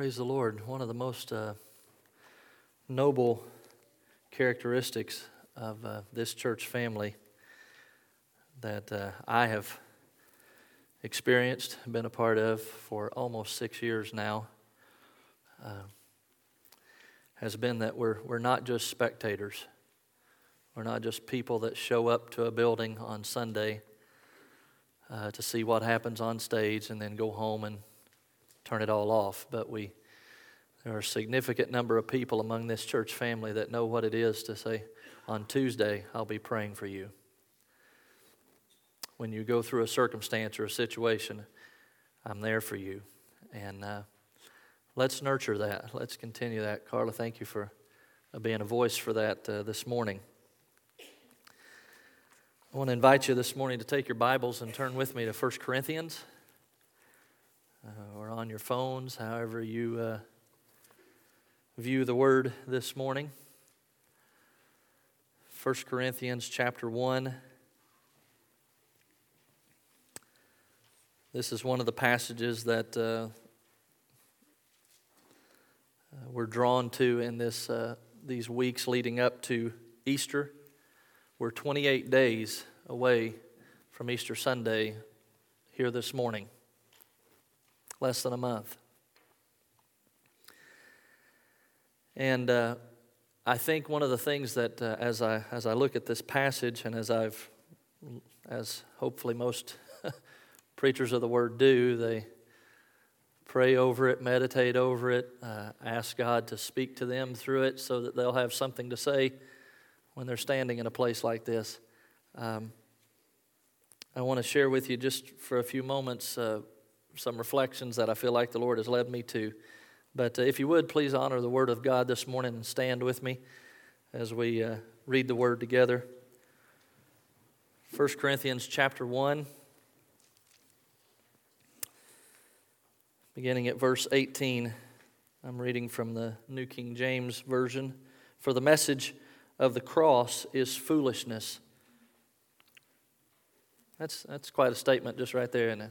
Praise the Lord. One of the most uh, noble characteristics of uh, this church family that uh, I have experienced, been a part of for almost six years now, uh, has been that we're, we're not just spectators. We're not just people that show up to a building on Sunday uh, to see what happens on stage and then go home and turn it all off. But we, there are a significant number of people among this church family that know what it is to say, on Tuesday, I'll be praying for you. When you go through a circumstance or a situation, I'm there for you. And uh, let's nurture that. Let's continue that. Carla, thank you for uh, being a voice for that uh, this morning. I want to invite you this morning to take your Bibles and turn with me to 1 Corinthians uh, or on your phones, however you uh, view the word this morning. 1 Corinthians chapter 1. This is one of the passages that uh, uh, we're drawn to in this, uh, these weeks leading up to Easter. We're 28 days away from Easter Sunday here this morning, less than a month. And uh, I think one of the things that uh, as, I, as I look at this passage and as I've, as hopefully most preachers of the word do, they pray over it, meditate over it, uh, ask God to speak to them through it so that they'll have something to say when they're standing in a place like this. Um, I want to share with you just for a few moments uh, some reflections that I feel like the Lord has led me to. But uh, if you would, please honor the Word of God this morning and stand with me as we uh, read the Word together. 1 Corinthians chapter 1, beginning at verse 18. I'm reading from the New King James Version. For the message of the cross is foolishness. That's, that's quite a statement just right there, isn't it?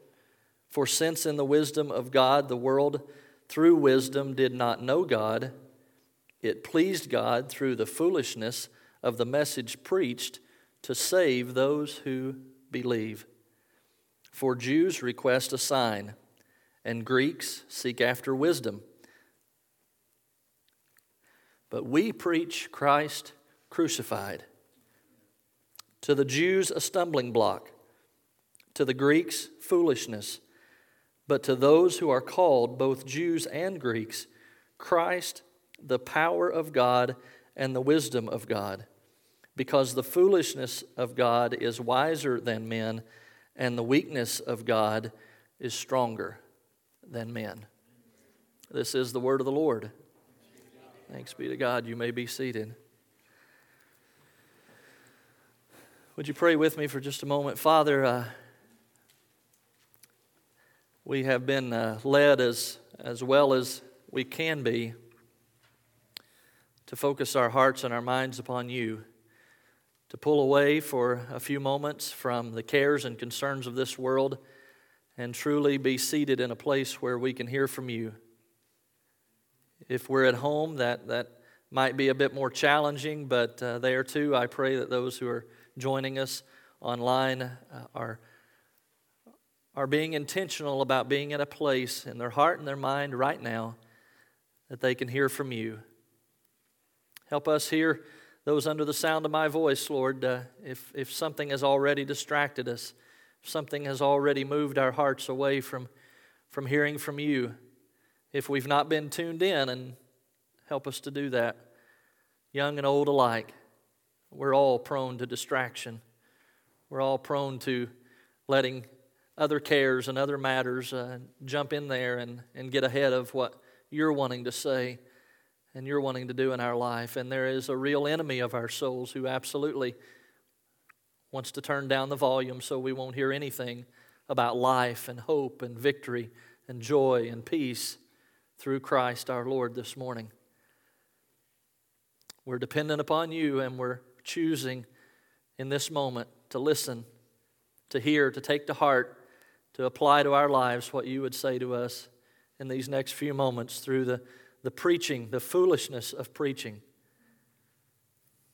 For since in the wisdom of God the world through wisdom did not know God, it pleased God through the foolishness of the message preached to save those who believe. For Jews request a sign, and Greeks seek after wisdom. But we preach Christ crucified. To the Jews, a stumbling block, to the Greeks, foolishness but to those who are called, both Jews and Greeks, Christ, the power of God and the wisdom of God. Because the foolishness of God is wiser than men, and the weakness of God is stronger than men. This is the word of the Lord. Thanks be to God. You may be seated. Would you pray with me for just a moment? Father, uh, we have been uh, led as, as well as we can be to focus our hearts and our minds upon you, to pull away for a few moments from the cares and concerns of this world, and truly be seated in a place where we can hear from you. If we're at home, that, that might be a bit more challenging, but uh, there too, I pray that those who are joining us online uh, are are being intentional about being in a place in their heart and their mind right now that they can hear from you. Help us hear those under the sound of my voice, Lord. Uh, if, if something has already distracted us, if something has already moved our hearts away from, from hearing from you, if we've not been tuned in, and help us to do that, young and old alike. We're all prone to distraction. We're all prone to letting other cares and other matters uh, jump in there and, and get ahead of what you're wanting to say and you're wanting to do in our life. And there is a real enemy of our souls who absolutely wants to turn down the volume so we won't hear anything about life and hope and victory and joy and peace through Christ our Lord this morning. We're dependent upon you and we're choosing in this moment to listen, to hear, to take to heart, to apply to our lives what you would say to us in these next few moments through the, the preaching, the foolishness of preaching.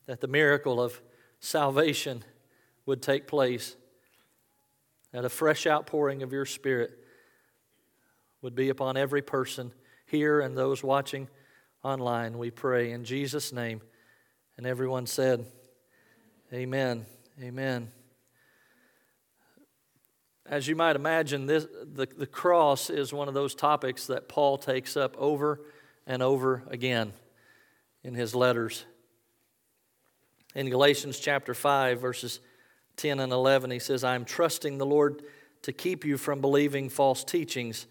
That the miracle of salvation would take place, that a fresh outpouring of your Spirit would be upon every person here and those watching online. We pray in Jesus' name. And everyone said, Amen. Amen. As you might imagine, this, the, the cross is one of those topics that Paul takes up over and over again in his letters. In Galatians chapter 5, verses 10 and 11, he says, I am trusting the Lord to keep you from believing false teachings.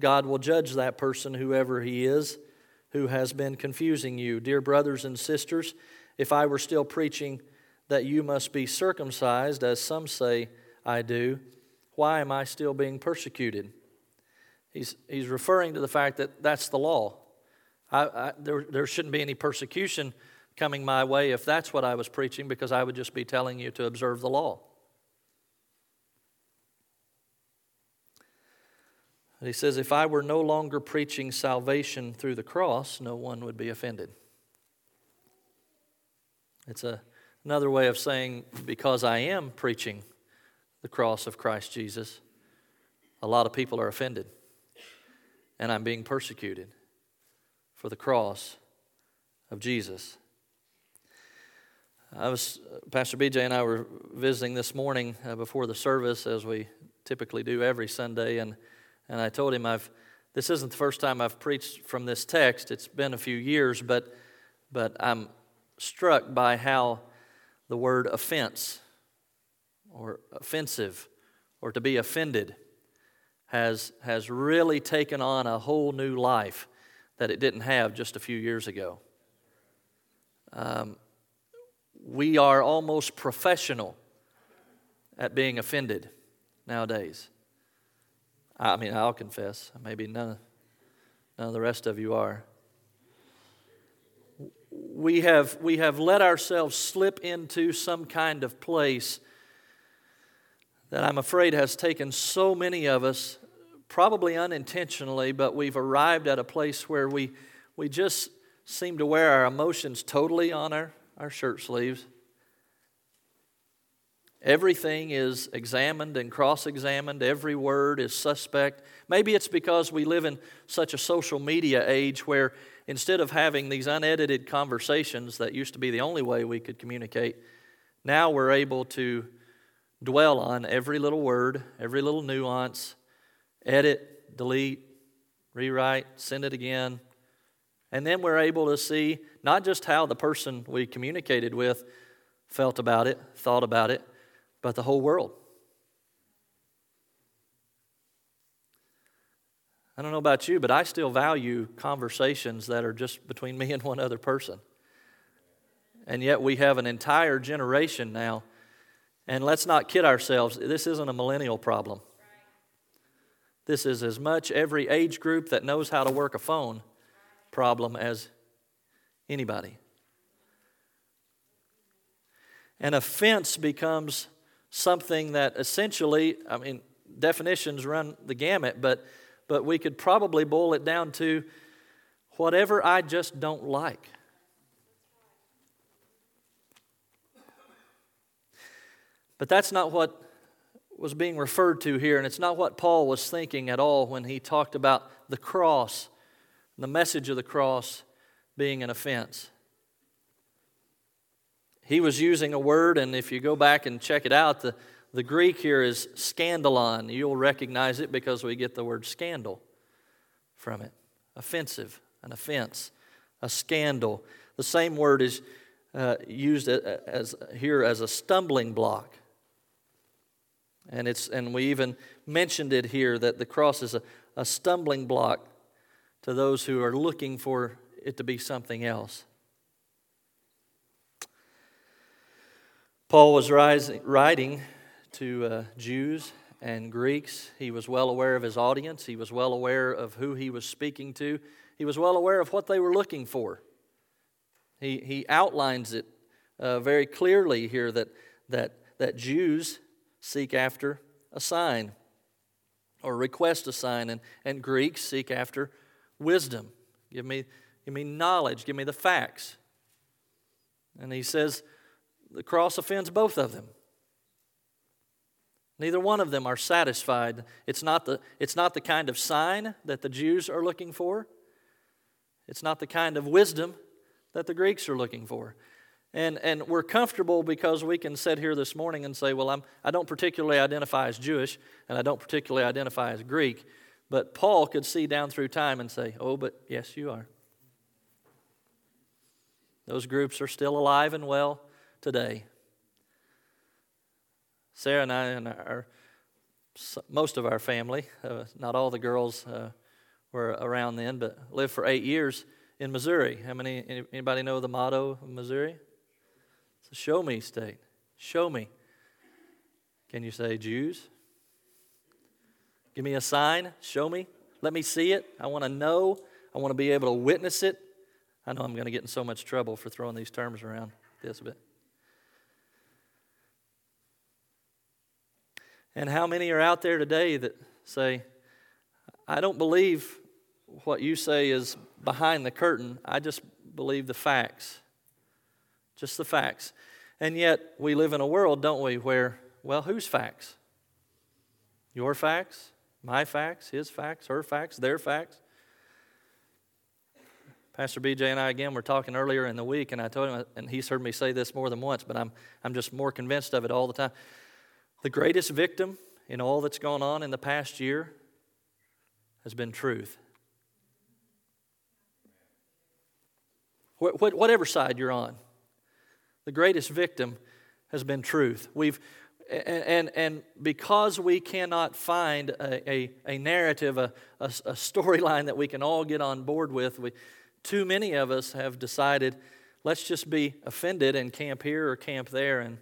God will judge that person, whoever he is, who has been confusing you. Dear brothers and sisters, if I were still preaching that you must be circumcised, as some say I do, why am I still being persecuted? He's, he's referring to the fact that that's the law. I, I, there, there shouldn't be any persecution coming my way if that's what I was preaching, because I would just be telling you to observe the law. He says, if I were no longer preaching salvation through the cross, no one would be offended. It's a, another way of saying, because I am preaching the cross of Christ Jesus, a lot of people are offended. And I'm being persecuted for the cross of Jesus. I was, Pastor BJ and I were visiting this morning uh, before the service, as we typically do every Sunday, and, and I told him I've, this isn't the first time I've preached from this text. It's been a few years, but, but I'm struck by how the word offense or offensive or to be offended has, has really taken on a whole new life that it didn't have just a few years ago. Um, we are almost professional at being offended nowadays. I mean, I'll confess, maybe none, none of the rest of you are. We have, we have let ourselves slip into some kind of place that I'm afraid has taken so many of us, probably unintentionally, but we've arrived at a place where we, we just seem to wear our emotions totally on our our shirt sleeves. Everything is examined and cross examined. Every word is suspect. Maybe it's because we live in such a social media age where instead of having these unedited conversations that used to be the only way we could communicate, now we're able to dwell on every little word, every little nuance, edit, delete, rewrite, send it again, and then we're able to see not just how the person we communicated with felt about it, thought about it, but the whole world. I don't know about you, but I still value conversations that are just between me and one other person. And yet we have an entire generation now. And let's not kid ourselves, this isn't a millennial problem. This is as much every age group that knows how to work a phone problem as anybody. An offense becomes something that essentially, I mean, definitions run the gamut, but, but we could probably boil it down to whatever I just don't like. But that's not what was being referred to here, and it's not what Paul was thinking at all when he talked about the cross the message of the cross being an offense. He was using a word, and if you go back and check it out, the, the Greek here is scandalon. You'll recognize it because we get the word scandal from it. Offensive, an offense, a scandal. The same word is uh, used as, here as a stumbling block. And, it's, and we even mentioned it here that the cross is a, a stumbling block to those who are looking for it to be something else. Paul was writing to uh, Jews and Greeks. He was well aware of his audience, he was well aware of who he was speaking to, he was well aware of what they were looking for. He, he outlines it uh, very clearly here that, that, that Jews seek after a sign or request a sign, and, and Greeks seek after wisdom. Give me, give me knowledge, give me the facts. And he says the cross offends both of them. Neither one of them are satisfied. It's not, the, it's not the kind of sign that the Jews are looking for, it's not the kind of wisdom that the Greeks are looking for. And, and we're comfortable because we can sit here this morning and say, well, I'm, I don't particularly identify as Jewish and I don't particularly identify as Greek. But Paul could see down through time and say, oh, but yes, you are. Those groups are still alive and well today. Sarah and I and our, most of our family, uh, not all the girls uh, were around then, but lived for eight years in Missouri. How many? Anybody know the motto of Missouri? It's a show me state. Show me. Can you say Jews? Give me a sign. Show me. Let me see it. I want to know. I want to be able to witness it. I know I'm going to get in so much trouble for throwing these terms around this bit. And how many are out there today that say, I don't believe what you say is behind the curtain, I just believe the facts. Just the facts. And yet, we live in a world, don't we, where, well, whose facts? Your facts? My facts? His facts? Her facts? Their facts? Pastor BJ and I, again, were talking earlier in the week, and I told him, and he's heard me say this more than once, but I'm, I'm just more convinced of it all the time. The greatest victim in all that's gone on in the past year has been truth. Whatever side you're on, the greatest victim has been truth. We've, and, and, because we cannot find a, a, a narrative, a, a, a storyline that we can all get on board with, we, too many of us have decided let's just be offended and camp here or camp there and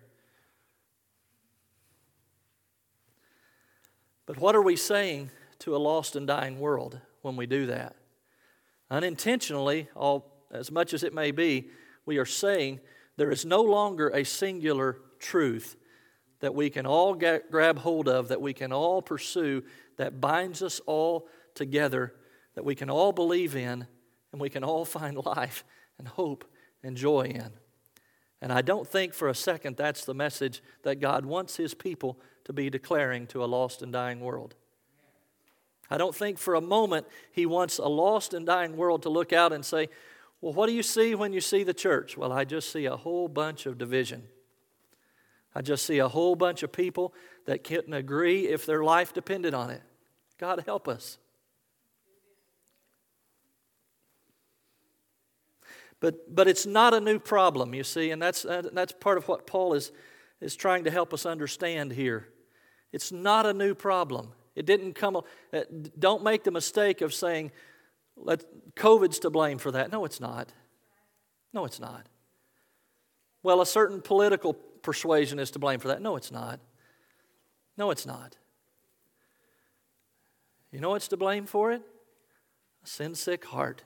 But what are we saying to a lost and dying world when we do that? Unintentionally, all, as much as it may be, we are saying there is no longer a singular truth that we can all get, grab hold of, that we can all pursue, that binds us all together, that we can all believe in, and we can all find life and hope and joy in. And I don't think for a second that's the message that God wants His people to be declaring to a lost and dying world. I don't think for a moment He wants a lost and dying world to look out and say, Well, what do you see when you see the church? Well, I just see a whole bunch of division. I just see a whole bunch of people that couldn't agree if their life depended on it. God help us. But, but it's not a new problem, you see, and that's, uh, that's part of what Paul is, is trying to help us understand here. It's not a new problem. It didn't come, uh, don't make the mistake of saying, let, COVID's to blame for that. No, it's not. No, it's not. Well, a certain political persuasion is to blame for that. No, it's not. No, it's not. You know what's to blame for it? A sin sick heart.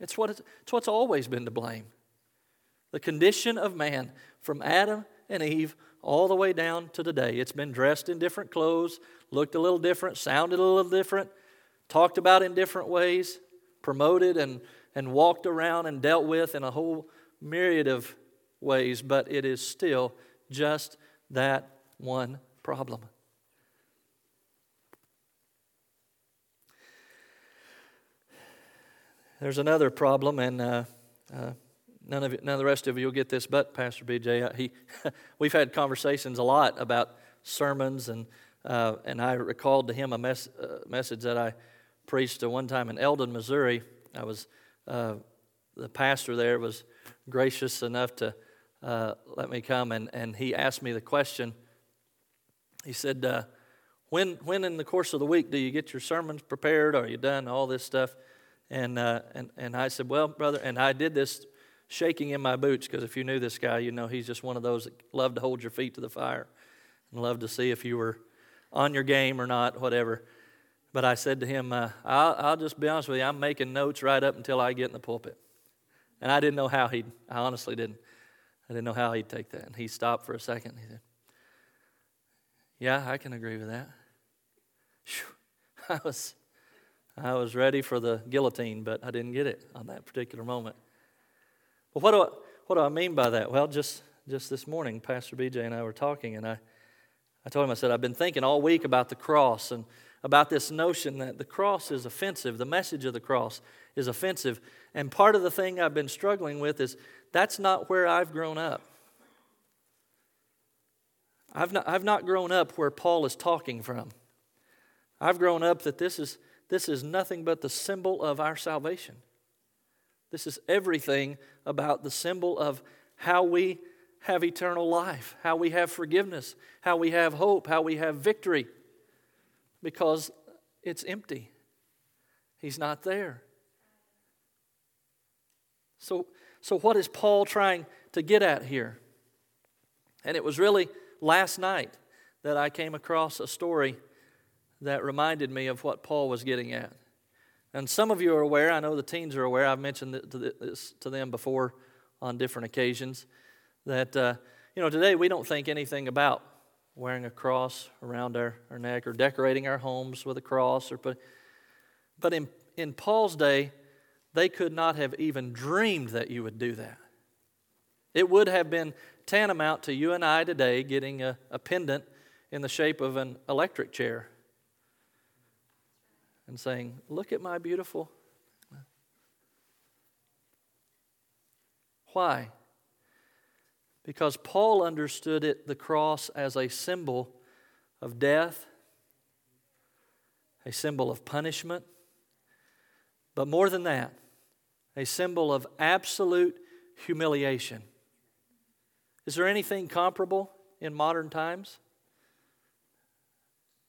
It's, what it's, it's what's always been to blame. The condition of man from Adam and Eve all the way down to today. It's been dressed in different clothes, looked a little different, sounded a little different, talked about in different ways, promoted and, and walked around and dealt with in a whole myriad of ways, but it is still just that one problem. There's another problem, and uh, uh, none of you, none of the rest of you will get this, but Pastor BJ, uh, he, we've had conversations a lot about sermons, and uh, and I recalled to him a mes- uh, message that I preached one time in Eldon, Missouri. I was uh, the pastor there was gracious enough to let me come, and and he asked me the question. He said, when, when in the course of the week do you get your sermons prepared? Are you done? All this stuff. And, uh, and, and I said, Well, brother, and I did this shaking in my boots because if you knew this guy, you know he's just one of those that love to hold your feet to the fire and love to see if you were on your game or not, whatever. But I said to him, uh, I'll, I'll just be honest with you, I'm making notes right up until I get in the pulpit. And I didn't know how he'd, I honestly didn't. I didn't know how he'd take that. And he stopped for a second. He said, Yeah, I can agree with that. I was, I was ready for the guillotine, but I didn't get it on that particular moment. But what do I, what do I mean by that? Well, just, just this morning, Pastor BJ and I were talking, and I, I told him, I said, I've been thinking all week about the cross and about this notion that the cross is offensive. The message of the cross is offensive. And part of the thing I've been struggling with is that's not where I've grown up. I've not, I've not grown up where Paul is talking from. I've grown up that this is, this is nothing but the symbol of our salvation. This is everything about the symbol of how we have eternal life, how we have forgiveness, how we have hope, how we have victory, because it's empty. He's not there. So, so what is Paul trying to get at here? And it was really last night that I came across a story that reminded me of what Paul was getting at. And some of you are aware, I know the teens are aware, I've mentioned this to them before on different occasions, that, uh, you know, today we don't think anything about wearing a cross around our, our neck or decorating our homes with a cross. Or put, but in, in Paul's day, they could not have even dreamed that you would do that. It would have been tantamount to you and I today getting a, a pendant in the shape of an electric chair and saying, Look at my beautiful. Why? Because Paul understood it, the cross, as a symbol of death, a symbol of punishment, but more than that, a symbol of absolute humiliation. Is there anything comparable in modern times?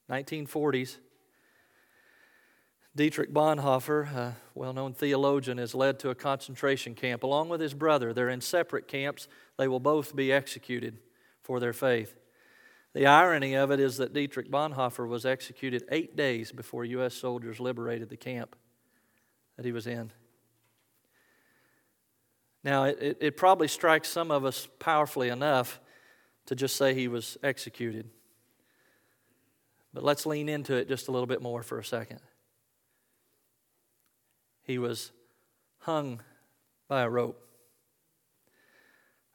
1940s. Dietrich Bonhoeffer, a well known theologian, is led to a concentration camp. Along with his brother, they're in separate camps. They will both be executed for their faith. The irony of it is that Dietrich Bonhoeffer was executed eight days before U.S. soldiers liberated the camp that he was in. Now, it, it, it probably strikes some of us powerfully enough to just say he was executed. But let's lean into it just a little bit more for a second he was hung by a rope.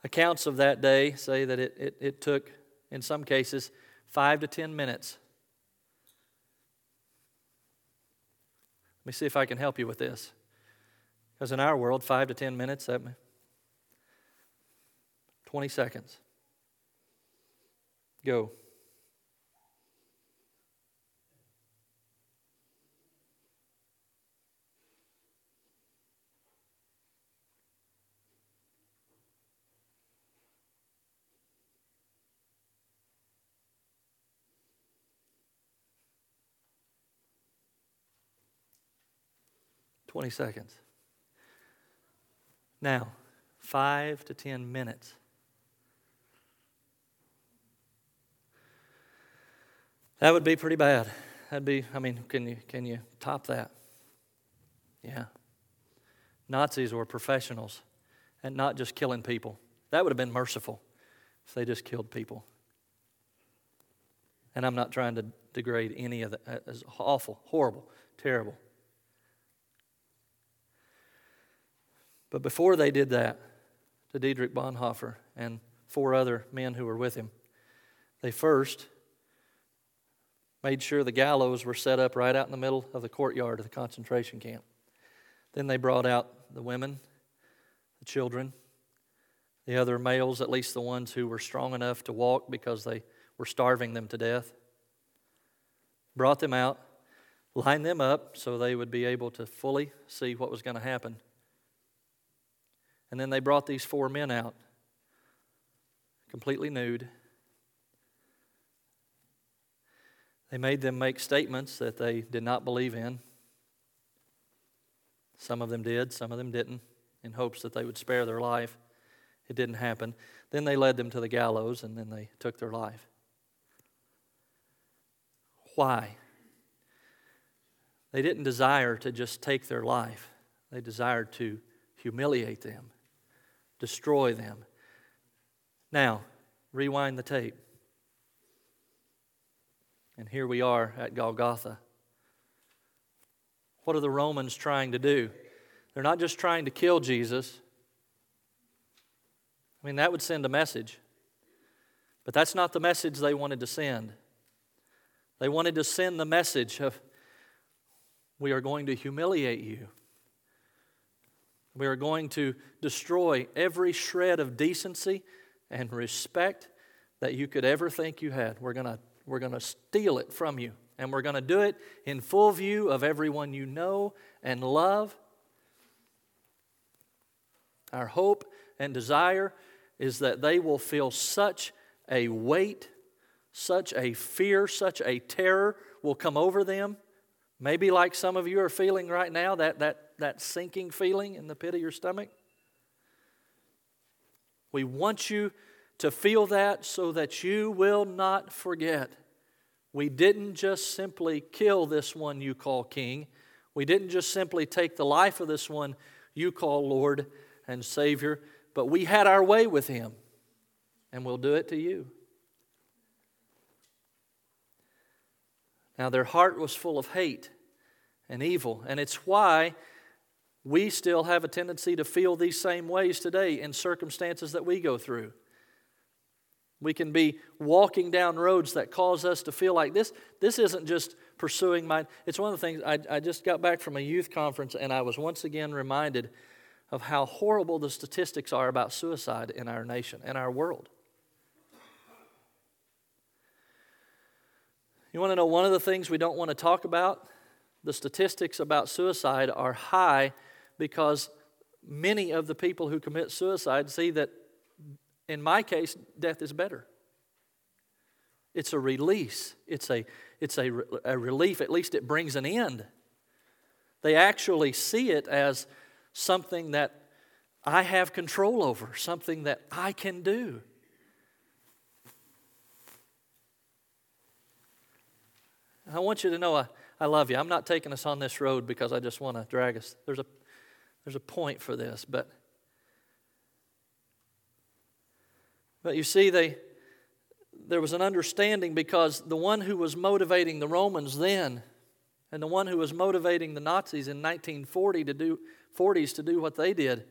Accounts of that day say that it, it, it took, in some cases, five to ten minutes. Let me see if I can help you with this. Because in our world, five to ten minutes, that 20 seconds. Go. 20 seconds. Now, five to 10 minutes. That would be pretty bad. That'd be, I mean, can you, can you top that? Yeah. Nazis were professionals and not just killing people. That would have been merciful if they just killed people. And I'm not trying to degrade any of that. Uh, it's awful, horrible, terrible. But before they did that to Dietrich Bonhoeffer and four other men who were with him, they first made sure the gallows were set up right out in the middle of the courtyard of the concentration camp. Then they brought out the women, the children, the other males, at least the ones who were strong enough to walk because they were starving them to death. Brought them out, lined them up so they would be able to fully see what was going to happen. And then they brought these four men out, completely nude. They made them make statements that they did not believe in. Some of them did, some of them didn't, in hopes that they would spare their life. It didn't happen. Then they led them to the gallows and then they took their life. Why? They didn't desire to just take their life, they desired to humiliate them, destroy them. Now, rewind the tape. And here we are at Golgotha. What are the Romans trying to do? They're not just trying to kill Jesus. I mean, that would send a message. But that's not the message they wanted to send. They wanted to send the message of, we are going to humiliate you. We are going to destroy every shred of decency and respect that you could ever think you had. We're going we're going to steal it from you. And we're going to do it in full view of everyone you know and love. Our hope and desire is that they will feel such a weight, such a fear, such a terror will come over them. Maybe like some of you are feeling right now, that, that, that sinking feeling in the pit of your stomach. We want you to feel that so that you will not forget. We didn't just simply kill this one you call king. We didn't just simply take the life of this one you call Lord and Savior, but we had our way with him, and we'll do it to you. Now, their heart was full of hate and evil, and it's why we still have a tendency to feel these same ways today in circumstances that we go through. We can be walking down roads that cause us to feel like this. This isn't just pursuing my. It's one of the things I, I just got back from a youth conference and I was once again reminded of how horrible the statistics are about suicide in our nation and our world. You want to know one of the things we don't want to talk about? The statistics about suicide are high because many of the people who commit suicide see that in my case, death is better. It's a release, it's, a, it's a, a relief, at least it brings an end. They actually see it as something that I have control over, something that I can do. I want you to know I, I love you. I'm not taking us on this road because I just want to drag us. There's a, there's a point for this, but But you see, they, there was an understanding because the one who was motivating the Romans then and the one who was motivating the Nazis in 1940 to do 40s to do what they did,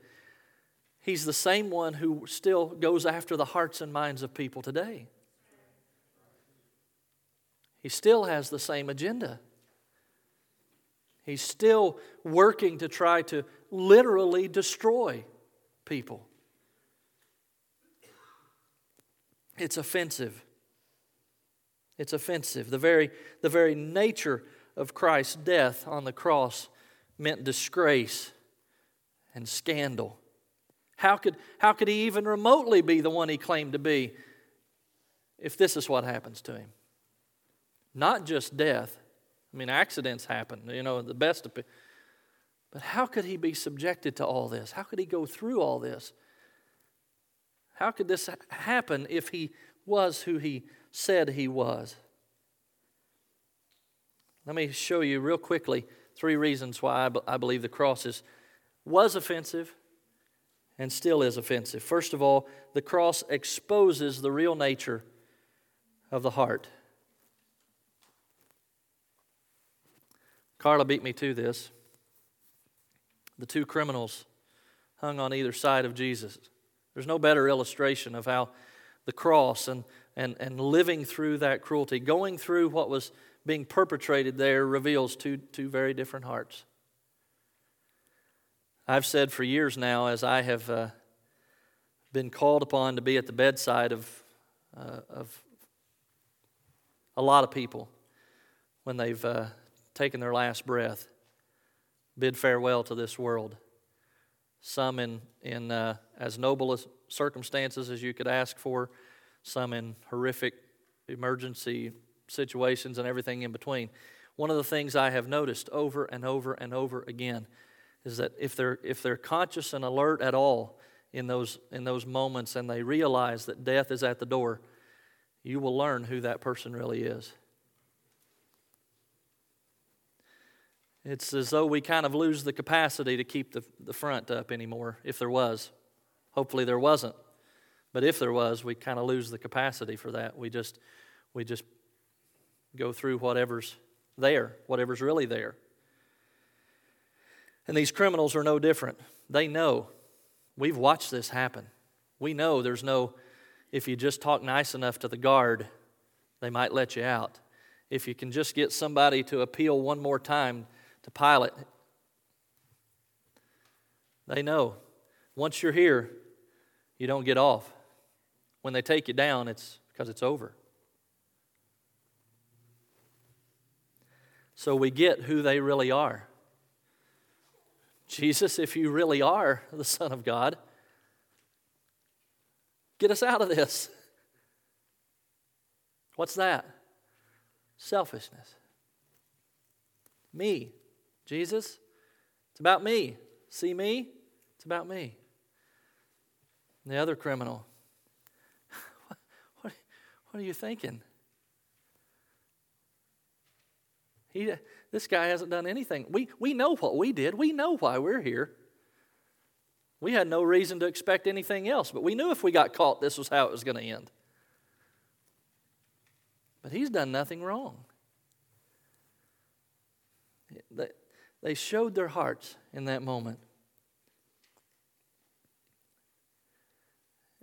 he's the same one who still goes after the hearts and minds of people today. He still has the same agenda. He's still working to try to literally destroy people. It's offensive. It's offensive. The very, the very nature of Christ's death on the cross meant disgrace and scandal. How could, how could he even remotely be the one he claimed to be if this is what happens to him? Not just death. I mean, accidents happen, you know, the best of it. But how could he be subjected to all this? How could he go through all this? How could this happen if he was who he said he was? Let me show you real quickly three reasons why I believe the cross is, was offensive and still is offensive. First of all, the cross exposes the real nature of the heart. Carla beat me to this. The two criminals hung on either side of Jesus. There's no better illustration of how the cross and, and, and living through that cruelty, going through what was being perpetrated there, reveals two, two very different hearts. I've said for years now, as I have uh, been called upon to be at the bedside of, uh, of a lot of people when they've uh, taken their last breath, bid farewell to this world some in, in uh, as noble as circumstances as you could ask for, some in horrific emergency situations and everything in between. One of the things I have noticed over and over and over again is that if they're, if they're conscious and alert at all in those, in those moments and they realize that death is at the door, you will learn who that person really is. It's as though we kind of lose the capacity to keep the, the front up anymore, if there was. Hopefully there wasn't. But if there was, we kind of lose the capacity for that. We just, we just go through whatever's there, whatever's really there. And these criminals are no different. They know. We've watched this happen. We know there's no, if you just talk nice enough to the guard, they might let you out. If you can just get somebody to appeal one more time to Pilate, they know. Once you're here, you don't get off. When they take you down, it's because it's over. So we get who they really are. Jesus, if you really are the Son of God, get us out of this. What's that? Selfishness. Me. Jesus, it's about me. See me? It's about me. And the other criminal, what, what, are you thinking? He, this guy hasn't done anything. We, we know what we did. We know why we're here. We had no reason to expect anything else, but we knew if we got caught, this was how it was going to end. But he's done nothing wrong. They, showed their hearts in that moment.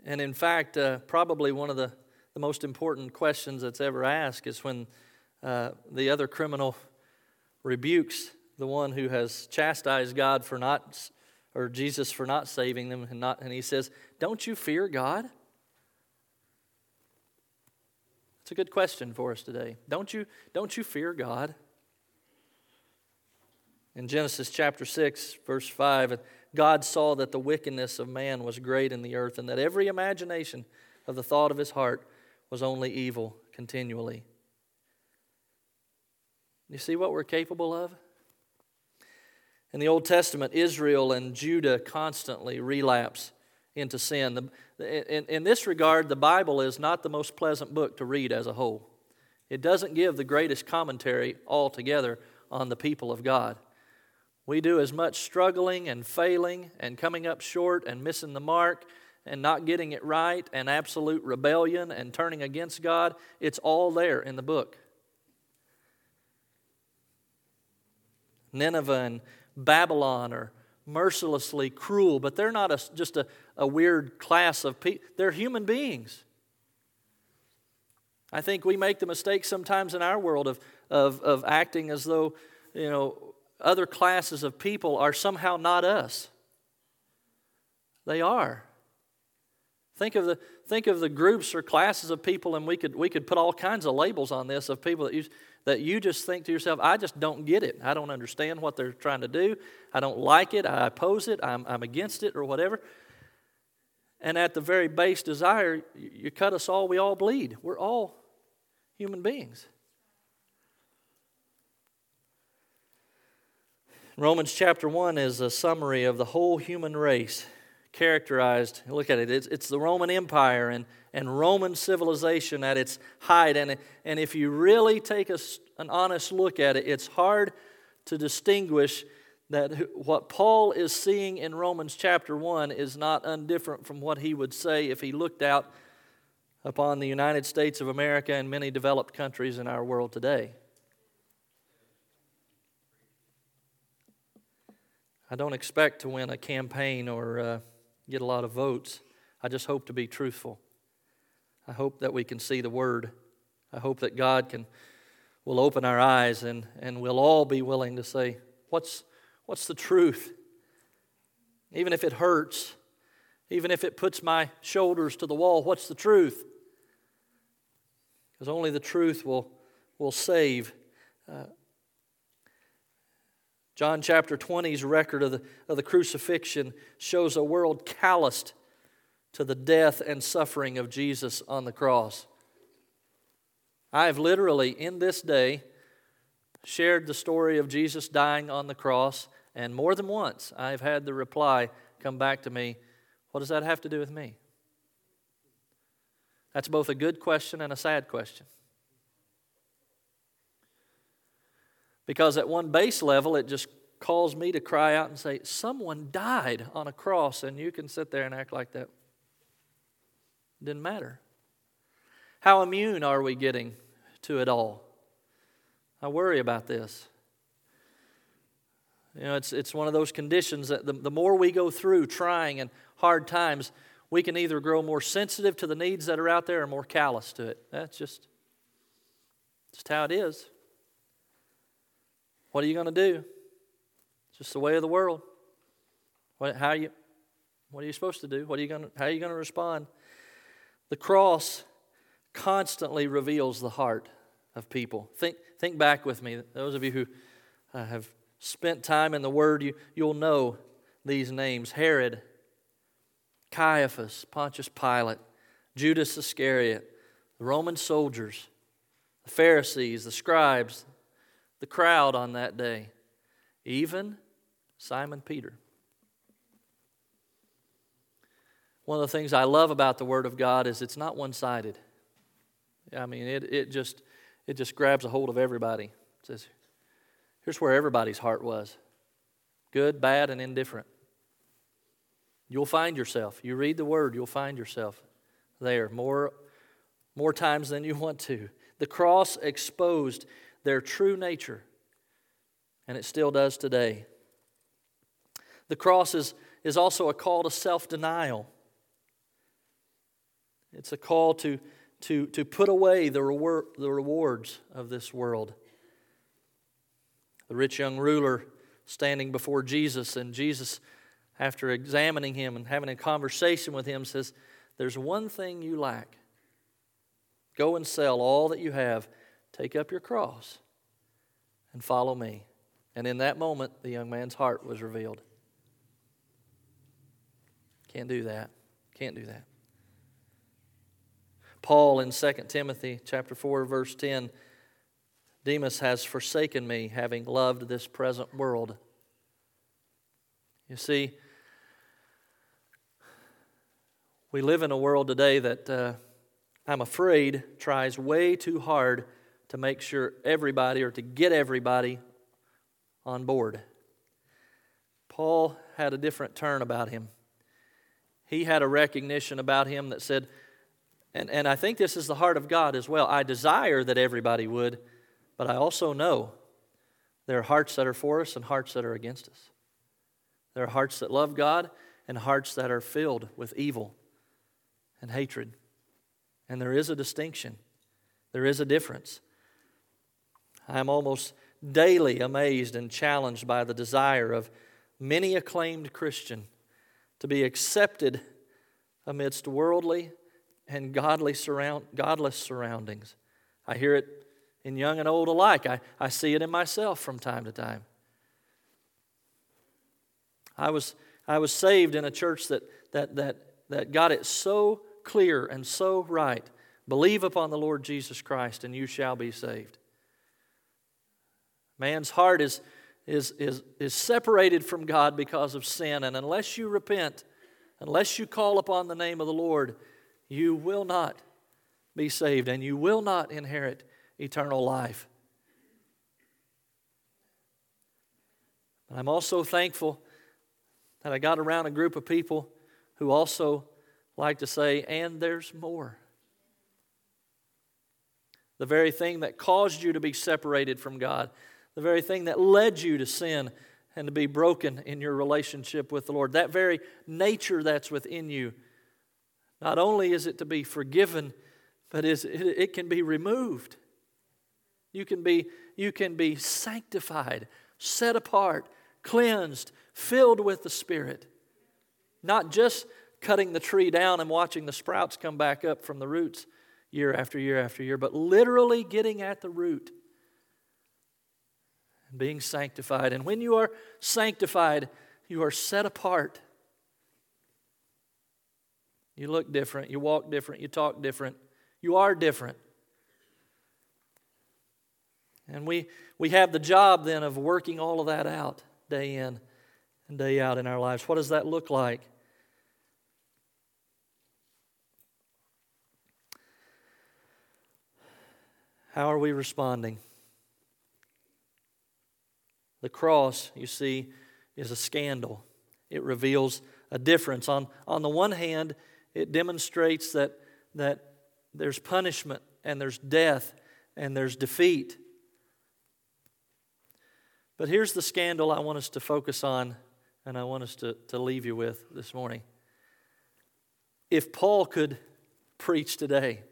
And in fact, uh, probably one of the, the most important questions that's ever asked is when uh, the other criminal rebukes the one who has chastised God for not, or Jesus for not saving them, and, not, and he says, Don't you fear God? It's a good question for us today. Don't you, don't you fear God? In Genesis chapter 6, verse 5, God saw that the wickedness of man was great in the earth, and that every imagination of the thought of his heart was only evil continually. You see what we're capable of? In the Old Testament, Israel and Judah constantly relapse into sin. In, in this regard, the Bible is not the most pleasant book to read as a whole. It doesn't give the greatest commentary altogether on the people of God. We do as much struggling and failing and coming up short and missing the mark and not getting it right and absolute rebellion and turning against God. It's all there in the book. Nineveh and Babylon are mercilessly cruel, but they're not a, just a, a weird class of people, they're human beings. I think we make the mistake sometimes in our world of, of, of acting as though, you know, other classes of people are somehow not us. They are. Think of the, think of the groups or classes of people, and we could, we could put all kinds of labels on this of people that you, that you just think to yourself, I just don't get it. I don't understand what they're trying to do. I don't like it. I oppose it. I'm, I'm against it, or whatever. And at the very base desire, you cut us all, we all bleed. We're all human beings. Romans chapter 1 is a summary of the whole human race characterized, look at it, it's, it's the Roman Empire and, and Roman civilization at its height. And, and if you really take a, an honest look at it, it's hard to distinguish that what Paul is seeing in Romans chapter 1 is not undifferent from what he would say if he looked out upon the United States of America and many developed countries in our world today. I don't expect to win a campaign or uh, get a lot of votes. I just hope to be truthful. I hope that we can see the word. I hope that God can will open our eyes and, and we'll all be willing to say, what's, what's the truth? Even if it hurts, even if it puts my shoulders to the wall, what's the truth? Because only the truth will, will save. Uh, John chapter 20's record of the, of the crucifixion shows a world calloused to the death and suffering of Jesus on the cross. I have literally, in this day, shared the story of Jesus dying on the cross, and more than once I've had the reply come back to me What does that have to do with me? That's both a good question and a sad question. Because at one base level, it just calls me to cry out and say, Someone died on a cross, and you can sit there and act like that. It didn't matter. How immune are we getting to it all? I worry about this. You know, it's, it's one of those conditions that the, the more we go through trying and hard times, we can either grow more sensitive to the needs that are out there or more callous to it. That's just, just how it is. What are you going to do? It's just the way of the world. What, how you, what are you supposed to do? What are you going how are you going to respond? The cross constantly reveals the heart of people. Think, think back with me. Those of you who uh, have spent time in the Word, you, you'll know these names Herod, Caiaphas, Pontius Pilate, Judas Iscariot, the Roman soldiers, the Pharisees, the scribes, the crowd on that day, even Simon Peter. One of the things I love about the Word of God is it's not one sided. I mean, it, it, just, it just grabs a hold of everybody. It says, here's where everybody's heart was good, bad, and indifferent. You'll find yourself. You read the Word, you'll find yourself there more, more times than you want to. The cross exposed their true nature, and it still does today. The cross is, is also a call to self denial. It's a call to, to, to put away the, reward, the rewards of this world. The rich young ruler standing before Jesus, and Jesus, after examining him and having a conversation with him, says, There's one thing you lack. Go and sell all that you have, take up your cross, and follow me. And in that moment, the young man's heart was revealed. Can't do that. Can't do that. Paul in 2 Timothy chapter 4 verse 10 Demas has forsaken me having loved this present world. You see we live in a world today that uh, I'm afraid tries way too hard to make sure everybody or to get everybody on board. Paul had a different turn about him. He had a recognition about him that said, and, and I think this is the heart of God as well. I desire that everybody would, but I also know there are hearts that are for us and hearts that are against us. There are hearts that love God and hearts that are filled with evil and hatred. And there is a distinction, there is a difference. I am almost daily amazed and challenged by the desire of many acclaimed Christian to be accepted amidst worldly and godly surround, godless surroundings. I hear it in young and old alike. I, I see it in myself from time to time. I was, I was saved in a church that, that, that, that got it so clear and so right. Believe upon the Lord Jesus Christ, and you shall be saved. Man's heart is, is, is, is separated from God because of sin, and unless you repent, unless you call upon the name of the Lord, you will not be saved and you will not inherit eternal life. But I'm also thankful that I got around a group of people who also like to say, and there's more. The very thing that caused you to be separated from God, the very thing that led you to sin and to be broken in your relationship with the Lord, that very nature that's within you not only is it to be forgiven, but is, it can be removed. You can be, you can be sanctified, set apart, cleansed, filled with the Spirit. Not just cutting the tree down and watching the sprouts come back up from the roots year after year after year, but literally getting at the root being sanctified. And when you are sanctified, you are set apart you look different. You walk different. You talk different. You are different. And we, we have the job then of working all of that out day in and day out in our lives. What does that look like? How are we responding? The cross, you see, is a scandal. It reveals a difference. On, on the one hand, it demonstrates that, that there's punishment and there's death and there's defeat. But here's the scandal I want us to focus on and I want us to, to leave you with this morning. If Paul could preach today,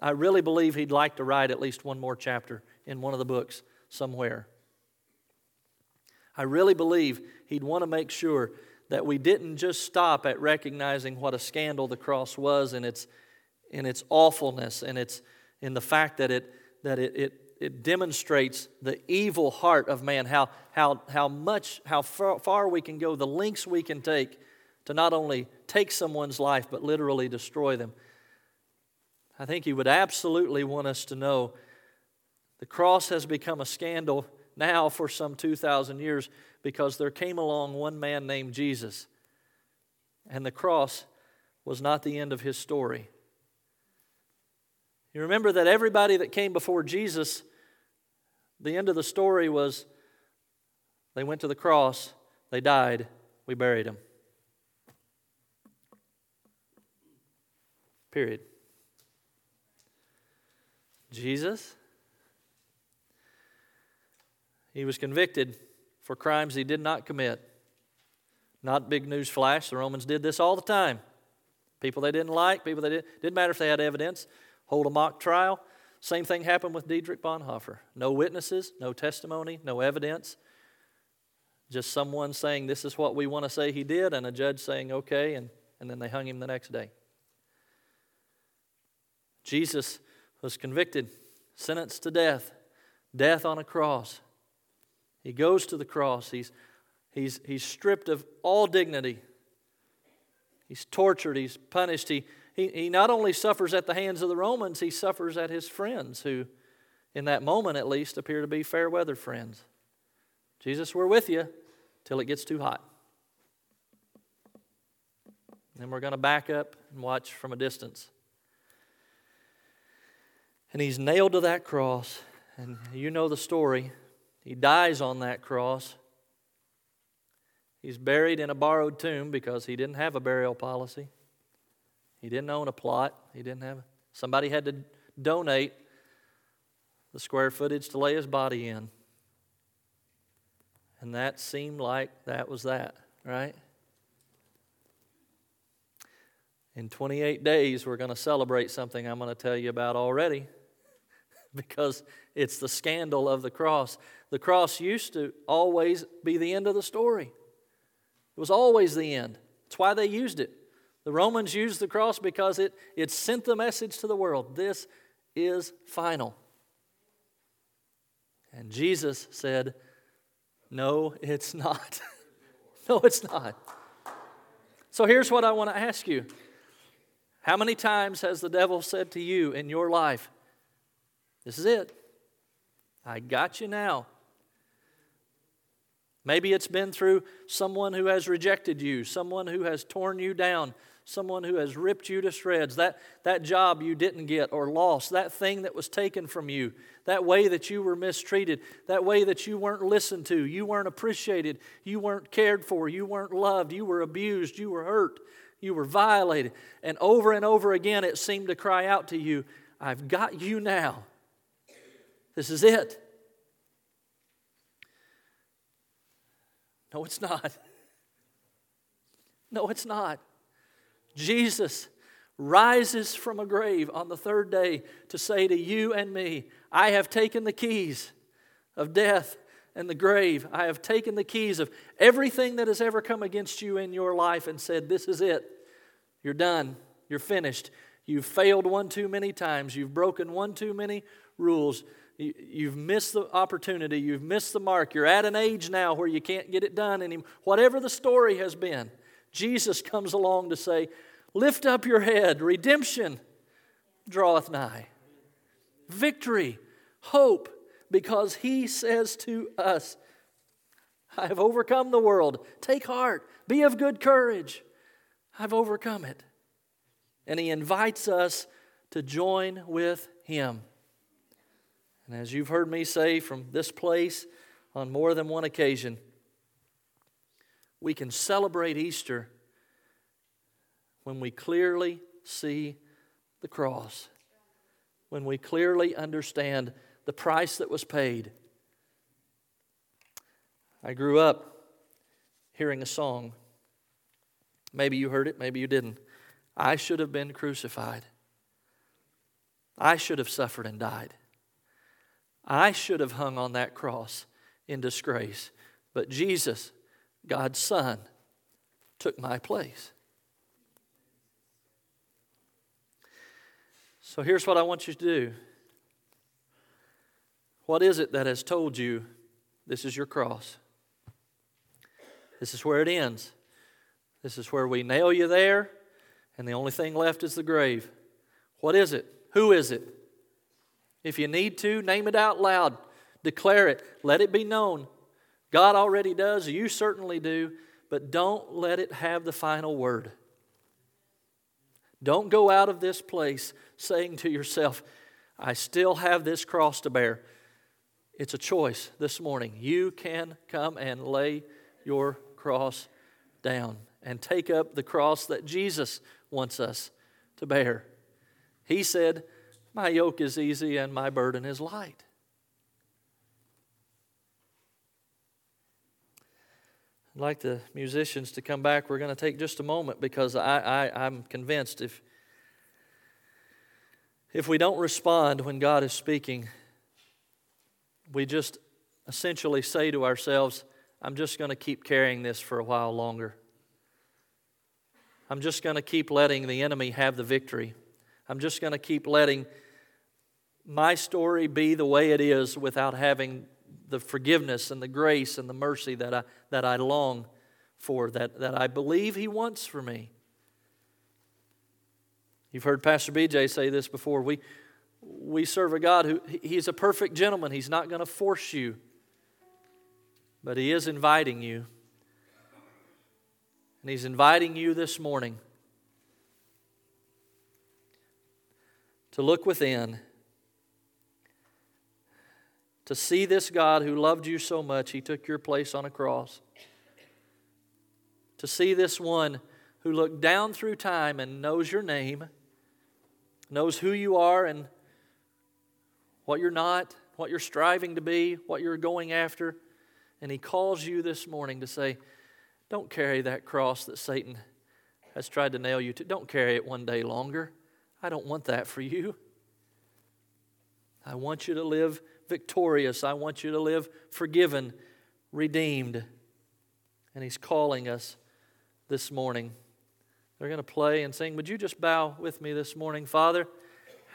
I really believe he'd like to write at least one more chapter in one of the books somewhere. I really believe he'd want to make sure that we didn't just stop at recognizing what a scandal the cross was in its, in its awfulness and its, in the fact that it, that it, it, it demonstrates the evil heart of man, how, how, how much, how far, far we can go, the lengths we can take to not only take someone's life, but literally destroy them. I think he would absolutely want us to know the cross has become a scandal now for some 2,000 years because there came along one man named Jesus, and the cross was not the end of his story. You remember that everybody that came before Jesus, the end of the story was they went to the cross, they died, we buried them. Period. Jesus, he was convicted for crimes he did not commit. Not big news flash. The Romans did this all the time. People they didn't like, people they did, didn't matter if they had evidence, hold a mock trial. Same thing happened with Dietrich Bonhoeffer. No witnesses, no testimony, no evidence. Just someone saying, This is what we want to say he did, and a judge saying, Okay, and, and then they hung him the next day. Jesus was convicted, sentenced to death, death on a cross. He goes to the cross. He's, he's, he's stripped of all dignity. He's tortured. He's punished. He, he, he not only suffers at the hands of the Romans, he suffers at his friends, who, in that moment at least, appear to be fair weather friends. Jesus, we're with you till it gets too hot. Then we're going to back up and watch from a distance. And he's nailed to that cross, and you know the story. He dies on that cross. He's buried in a borrowed tomb because he didn't have a burial policy. He didn't own a plot. He didn't have somebody had to donate the square footage to lay his body in. And that seemed like that was that, right? In 28 days, we're going to celebrate something I'm going to tell you about already because it's the scandal of the cross. The cross used to always be the end of the story, it was always the end. That's why they used it. The Romans used the cross because it, it sent the message to the world this is final. And Jesus said, No, it's not. no, it's not. So here's what I want to ask you How many times has the devil said to you in your life, this is it. I got you now. Maybe it's been through someone who has rejected you, someone who has torn you down, someone who has ripped you to shreds, that, that job you didn't get or lost, that thing that was taken from you, that way that you were mistreated, that way that you weren't listened to, you weren't appreciated, you weren't cared for, you weren't loved, you were abused, you were hurt, you were violated. And over and over again, it seemed to cry out to you, I've got you now. This is it. No, it's not. No, it's not. Jesus rises from a grave on the third day to say to you and me, I have taken the keys of death and the grave. I have taken the keys of everything that has ever come against you in your life and said, This is it. You're done. You're finished. You've failed one too many times. You've broken one too many rules. You've missed the opportunity. You've missed the mark. You're at an age now where you can't get it done anymore. Whatever the story has been, Jesus comes along to say, Lift up your head. Redemption draweth nigh. Victory, hope, because he says to us, I have overcome the world. Take heart, be of good courage. I've overcome it. And he invites us to join with him. And as you've heard me say from this place on more than one occasion, we can celebrate Easter when we clearly see the cross, when we clearly understand the price that was paid. I grew up hearing a song. Maybe you heard it, maybe you didn't. I should have been crucified. I should have suffered and died. I should have hung on that cross in disgrace. But Jesus, God's Son, took my place. So here's what I want you to do. What is it that has told you this is your cross? This is where it ends. This is where we nail you there, and the only thing left is the grave. What is it? Who is it? If you need to, name it out loud. Declare it. Let it be known. God already does. You certainly do. But don't let it have the final word. Don't go out of this place saying to yourself, I still have this cross to bear. It's a choice this morning. You can come and lay your cross down and take up the cross that Jesus wants us to bear. He said, My yoke is easy and my burden is light. I'd like the musicians to come back. We're going to take just a moment because I, I, I'm convinced if, if we don't respond when God is speaking, we just essentially say to ourselves, I'm just going to keep carrying this for a while longer. I'm just going to keep letting the enemy have the victory. I'm just going to keep letting my story be the way it is without having the forgiveness and the grace and the mercy that I, that I long for, that, that I believe He wants for me. You've heard Pastor BJ say this before. We, we serve a God who He's a perfect gentleman. He's not going to force you, but He is inviting you. And He's inviting you this morning to look within to see this God who loved you so much, He took your place on a cross. To see this one who looked down through time and knows your name, knows who you are and what you're not, what you're striving to be, what you're going after. And He calls you this morning to say, Don't carry that cross that Satan has tried to nail you to. Don't carry it one day longer. I don't want that for you. I want you to live victorious. I want you to live forgiven, redeemed. And He's calling us this morning. They're going to play and sing. Would you just bow with me this morning? Father,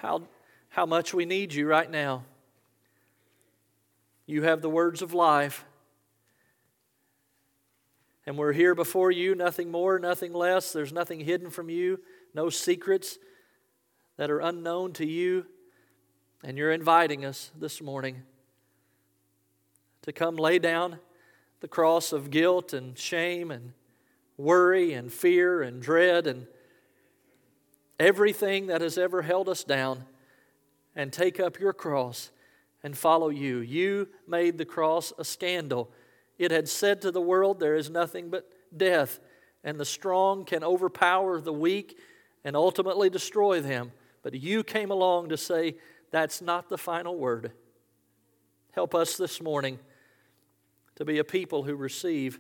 how, how much we need you right now. You have the words of life. And we're here before you, nothing more, nothing less. There's nothing hidden from you, no secrets that are unknown to you. And you're inviting us this morning to come lay down the cross of guilt and shame and worry and fear and dread and everything that has ever held us down and take up your cross and follow you. You made the cross a scandal. It had said to the world, There is nothing but death, and the strong can overpower the weak and ultimately destroy them. But you came along to say, that's not the final word. Help us this morning to be a people who receive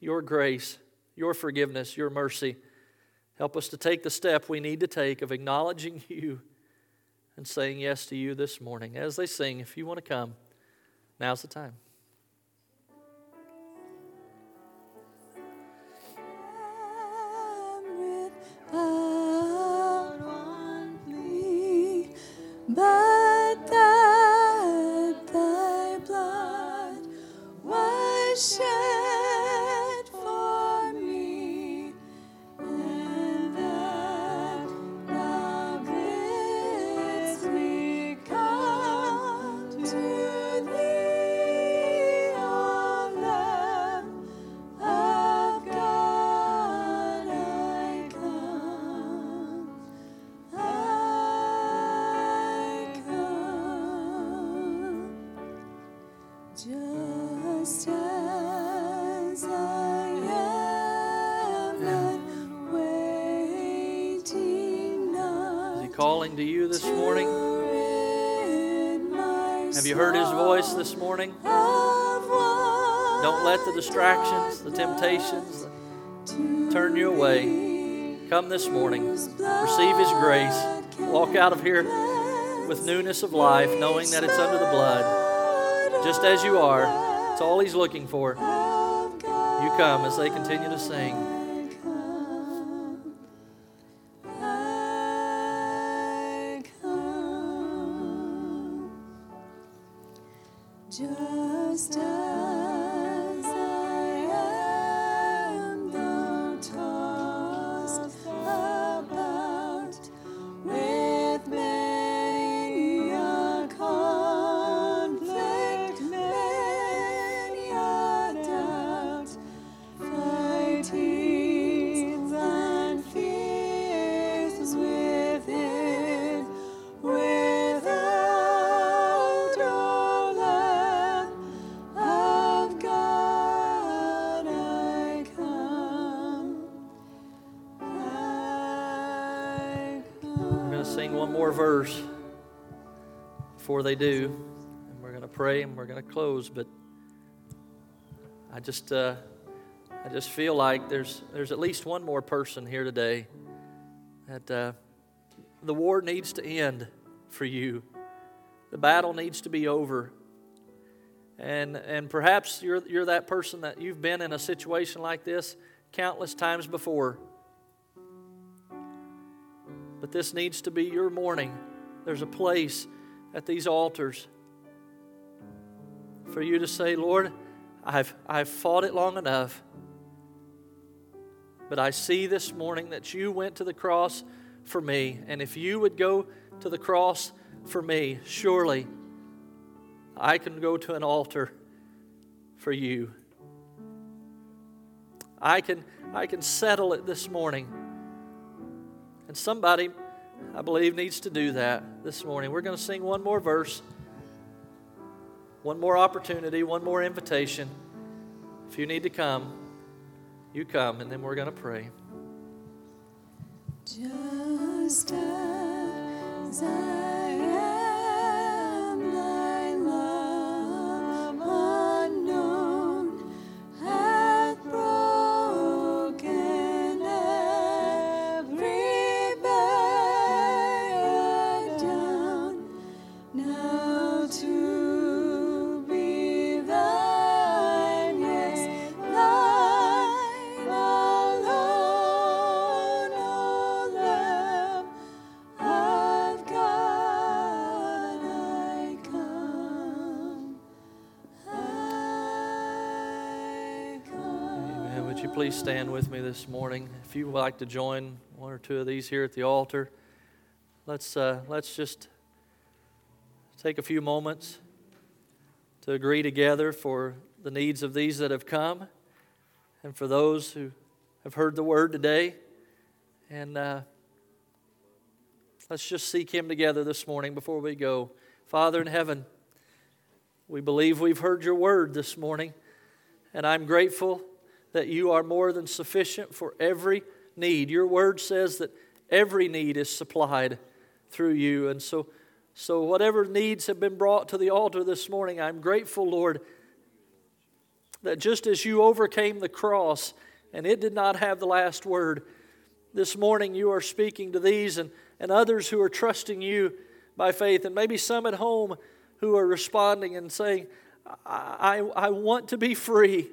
your grace, your forgiveness, your mercy. Help us to take the step we need to take of acknowledging you and saying yes to you this morning. As they sing, if you want to come, now's the time. To calling to you this morning? Have you heard His voice this morning? Don't let the distractions, the temptations turn you away. Come this morning. Receive His grace. Walk out of here with newness of life, knowing that it's under the blood. Just as you are, it's all He's looking for. You come as they continue to sing. Before they do, and we're going to pray and we're going to close. But I just, uh, I just feel like there's there's at least one more person here today that uh, the war needs to end for you. The battle needs to be over. And, and perhaps you're, you're that person that you've been in a situation like this countless times before. But this needs to be your morning. There's a place at these altars for you to say, Lord, I've, I've fought it long enough. But I see this morning that you went to the cross for me. And if you would go to the cross for me, surely I can go to an altar for you. I can, I can settle it this morning. And somebody, I believe, needs to do that this morning. We're going to sing one more verse, one more opportunity, one more invitation. If you need to come, you come, and then we're going to pray. Just as I Would you please stand with me this morning? If you would like to join one or two of these here at the altar, let's, uh, let's just take a few moments to agree together for the needs of these that have come and for those who have heard the word today. And uh, let's just seek Him together this morning before we go. Father in heaven, we believe we've heard your word this morning, and I'm grateful that you are more than sufficient for every need. Your word says that every need is supplied through you. And so, so whatever needs have been brought to the altar this morning, I'm grateful, Lord, that just as you overcame the cross and it did not have the last word, this morning you are speaking to these and, and others who are trusting you by faith, and maybe some at home who are responding and saying, I, I, I want to be free.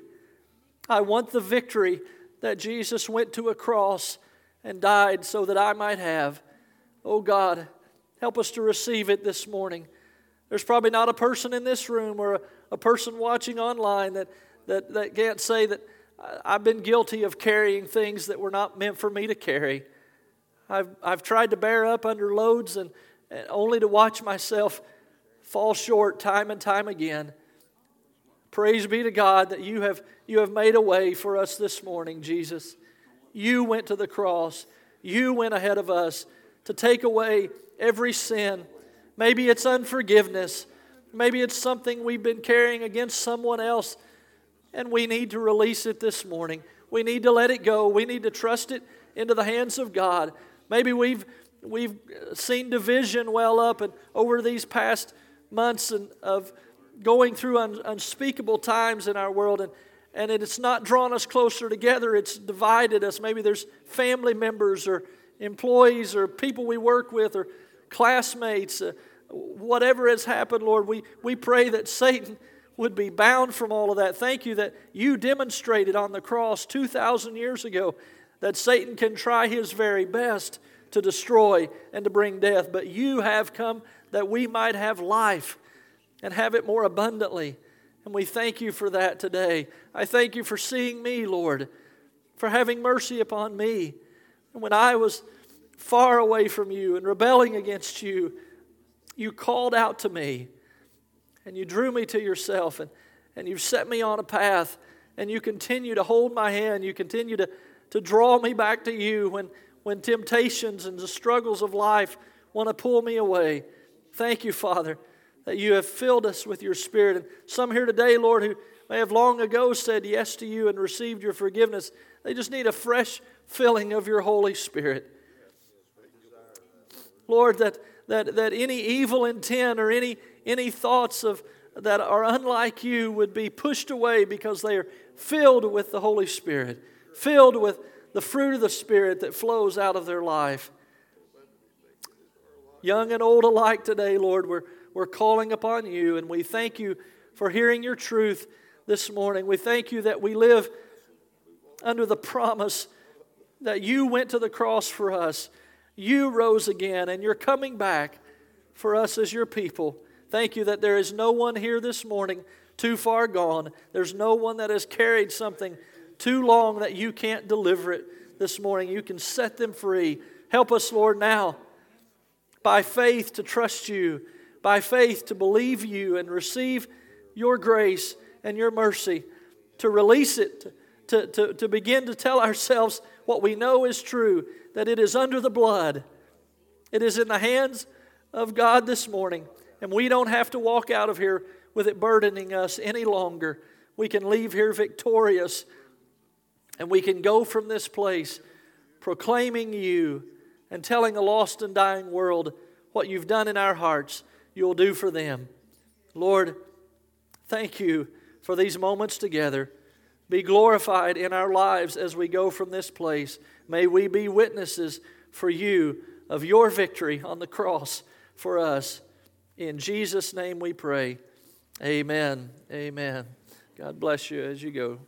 I want the victory that Jesus went to a cross and died so that I might have. Oh God, help us to receive it this morning. There's probably not a person in this room or a, a person watching online that, that, that can't say that "I- I've been guilty of carrying things that were not meant for me to carry. I've, I've tried to bear up under loads and, and only to watch myself fall short time and time again. Praise be to God that you have, you have made a way for us this morning, Jesus. You went to the cross. You went ahead of us to take away every sin. Maybe it's unforgiveness. Maybe it's something we've been carrying against someone else and we need to release it this morning. We need to let it go. We need to trust it into the hands of God. Maybe we've we've seen division well up and over these past months and of going through un, unspeakable times in our world and and it's not drawn us closer together. It's divided us. Maybe there's family members or employees or people we work with or classmates uh, whatever has happened lord we, we pray that satan would be bound from all of that. Thank you that you demonstrated on the cross 2000 years ago that satan can try his very best to destroy and to bring death, but you have come that we might have life and have it more abundantly. And we thank you for that today. I thank you for seeing me, Lord, for having mercy upon me. And when I was far away from you and rebelling against you, you called out to me and you drew me to yourself and, and you've set me on a path and you continue to hold my hand. You continue to, to draw me back to you when, when temptations and the struggles of life want to pull me away. Thank you, Father, that you have filled us with your Spirit. And some here today, Lord, who may have long ago said yes to you and received your forgiveness, they just need a fresh filling of your Holy Spirit. Lord, that, that, that any evil intent or any, any thoughts of, that are unlike you would be pushed away because they are filled with the Holy Spirit, filled with the fruit of the Spirit that flows out of their life. Young and old alike today, Lord, we're, we're calling upon you, and we thank you for hearing your truth this morning. We thank you that we live under the promise that you went to the cross for us, you rose again, and you're coming back for us as your people. Thank you that there is no one here this morning too far gone. There's no one that has carried something too long that you can't deliver it this morning. You can set them free. Help us, Lord, now by faith to trust you, by faith to believe you and receive your grace and your mercy, to release it, to, to, to begin to tell ourselves what we know is true that it is under the blood, it is in the hands of God this morning, and we don't have to walk out of here with it burdening us any longer. We can leave here victorious and we can go from this place proclaiming you and telling a lost and dying world what you've done in our hearts, you'll do for them. Lord, thank you for these moments together. Be glorified in our lives as we go from this place. May we be witnesses for you of your victory on the cross for us. In Jesus' name we pray. Amen. Amen. God bless you as you go.